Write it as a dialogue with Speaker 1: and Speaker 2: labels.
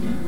Speaker 1: Lock